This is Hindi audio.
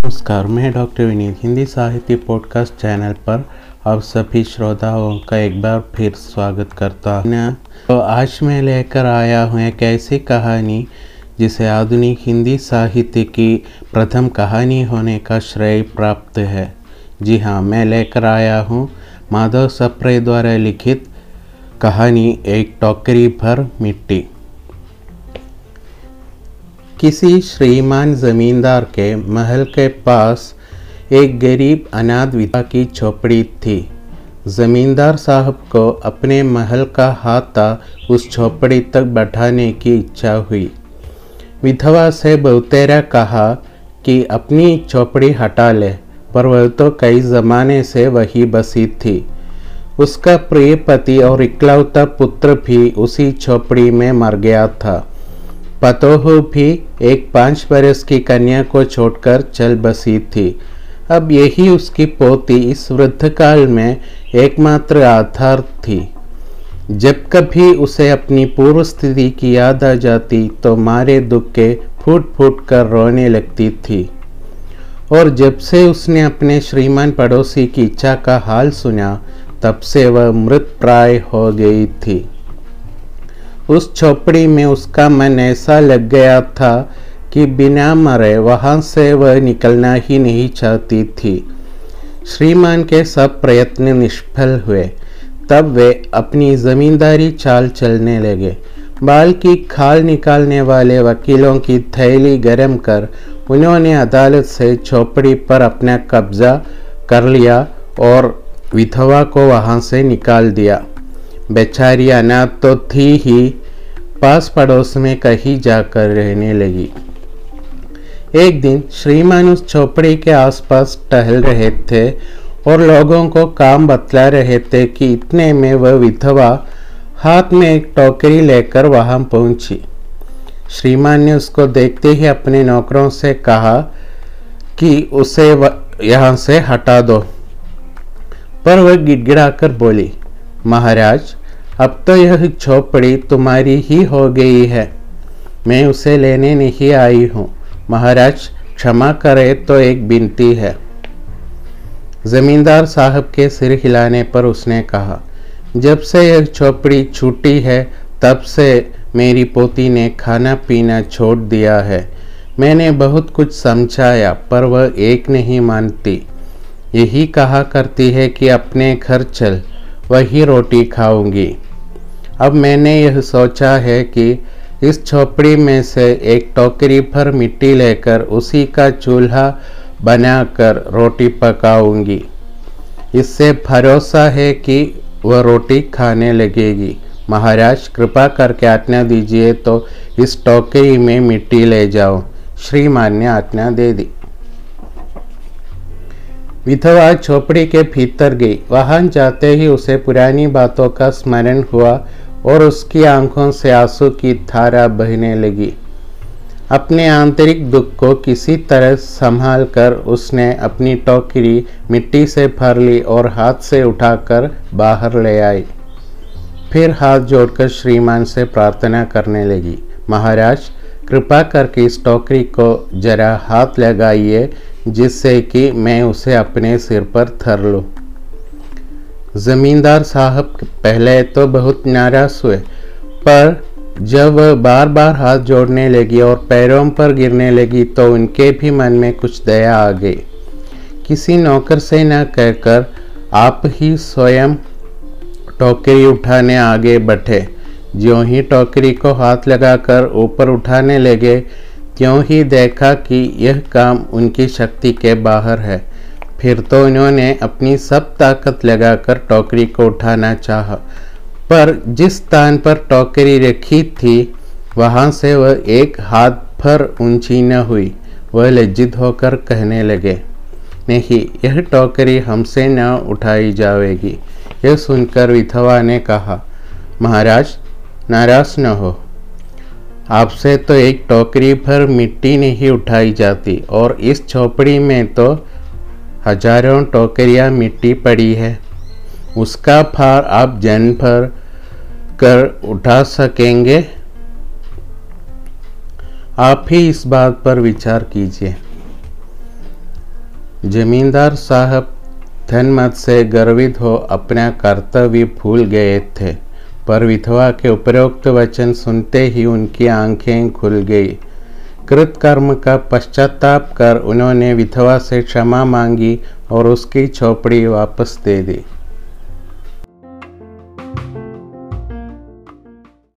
नमस्कार, मैं डॉक्टर विनीत हिंदी साहित्य पॉडकास्ट चैनल पर आप सभी श्रोताओं का एक बार फिर स्वागत करता हूँ। तो आज मैं लेकर आया हूँ एक ऐसी कहानी, जिसे आधुनिक हिंदी साहित्य की प्रथम कहानी होने का श्रेय प्राप्त है। जी हाँ मैं लेकर आया हूँ माधव सप्रे द्वारा लिखित कहानी, एक टोकरी भर मिट्टी। किसी श्रीमान जमींदार के महल के पास एक गरीब अनाथ विधवा की झोपड़ी थी। जमींदार साहब को अपने महल का हाथा उस झोपड़ी तक बैठाने की इच्छा हुई। विधवा से बहुतेरा कहा कि अपनी झोपड़ी हटा ले, पर वह तो कई ज़माने से वही बसी थी। उसका प्रिय पति और इकलौता पुत्र भी उसी झोपड़ी में मर गया था। पतोह भी एक पाँच बरस की कन्या को छोड़कर चल बसी थी। अब यही उसकी पोती इस वृद्ध काल में एकमात्र आधार थी। जब कभी उसे अपनी पूर्व स्थिति की याद आ जाती तो मारे दुख के फूट फूट कर रोने लगती थी। और जब से उसने अपने श्रीमान पड़ोसी की इच्छा का हाल सुना, तब से वह मृत प्राय हो गई थी। उस झोपड़ी में उसका मन ऐसा लग गया था कि बिना मरे वहाँ से वह निकलना ही नहीं चाहती थी। श्रीमान के सब प्रयत्न निष्फल हुए। तब वे अपनी ज़मींदारी चाल चलने लगे। बाल की खाल निकालने वाले वकीलों की थैली गरम कर उन्होंने अदालत से झोपड़ी पर अपना कब्जा कर लिया और विधवा को वहाँ से निकाल दिया। बेचारी अनाथ तो थी ही पास पड़ोस में कहीं जाकर रहने लगी। एक दिन श्रीमान उस झोपड़ी के आसपास टहल रहे थे और लोगों को काम बतला रहे थे कि इतने में वह विधवा हाथ में एक टोकरी लेकर वहाँ पहुँची। श्रीमान ने उसको देखते ही अपने नौकरों से कहा कि उसे यहाँ से हटा दो। पर वह गिड़गिड़ाकर बोली महाराज, अब तो यह झोपड़ी तुम्हारी ही हो गई है। मैं उसे लेने नहीं आई हूँ। महाराज, क्षमा करे तो एक बिनती है। जमींदार साहब के सिर हिलाने पर उसने कहा, जब से यह झोपड़ी छूटी है, तब से मेरी पोती ने खाना पीना छोड़ दिया है। मैंने बहुत कुछ समझाया, पर वह एक नहीं मानती। यही कहा करती है कि अपने घर चल। वही रोटी खाऊँगी। अब मैंने यह सोचा है कि इस झोपड़ी में से एक टोकरी भर मिट्टी लेकर उसी का चूल्हा बनाकर रोटी पकाऊँगी। इससे भरोसा है कि वह रोटी खाने लगेगी। महाराज, कृपा करके आज्ञा दीजिए तो इस टोकरी में मिट्टी ले जाओ श्रीमान ने आज्ञा दे दी। विधवा झोपड़ी के भीतर गई। वहाँ जाते ही उसे पुरानी बातों का स्मरण हुआ और उसकी आँखों से आँसू की धारा बहने लगी। अपने आंतरिक दुख को किसी तरह संभाल कर उसने अपनी टोकरी मिट्टी से भर ली और हाथ से उठाकर बाहर ले आई। फिर हाथ जोड़कर श्रीमान से प्रार्थना करने लगी। महाराज, कृपा करके इस टोकरी को जरा हाथ लगाइए जिससे कि मैं उसे अपने सिर पर थर लूँ। ज़मींदार साहब पहले तो बहुत नाराज़ हुए, पर जब वह बार बार हाथ जोड़ने लगी और पैरों पर गिरने लगी तो उनके भी मन में कुछ दया आ गई। किसी नौकर से न कहकर आप ही स्वयं टोकरी उठाने आगे बढ़े। ज्यों ही टोकरी को हाथ लगाकर ऊपर उठाने लगे त्यों ही देखा कि यह काम उनकी शक्ति के बाहर है? फिर तो उन्होंने अपनी सब ताकत लगाकर टोकरी को उठाना चाहा। पर जिस स्थान पर टोकरी रखी थी, वहाँ से वह एक हाथ भर ऊँची न हुई। वह लज्जित होकर कहने लगे, नहीं, यह टोकरी हमसे न उठाई जाएगी। यह सुनकर विधवा ने कहा, महाराज, नाराज़ न हो। आपसे तो एक टोकरी भर मिट्टी नहीं उठाई जाती, और इस झोपड़ी में तो हज़ारों टोकरियाँ मिट्टी पड़ी है। उसका भार आप जन भर कर उठा सकेंगे? आप ही इस बात पर विचार कीजिए। जमींदार साहब धनमत से गर्वित हो, अपना कर्तव्य भूल गए थे। पर विधवा के उपरोक्त वचन सुनते ही उनकी आँखें खुल गई। कृतकर्म का पश्चाताप कर उन्होंने विधवा से क्षमा मांगी और उसकी झोपड़ी वापस दे दी।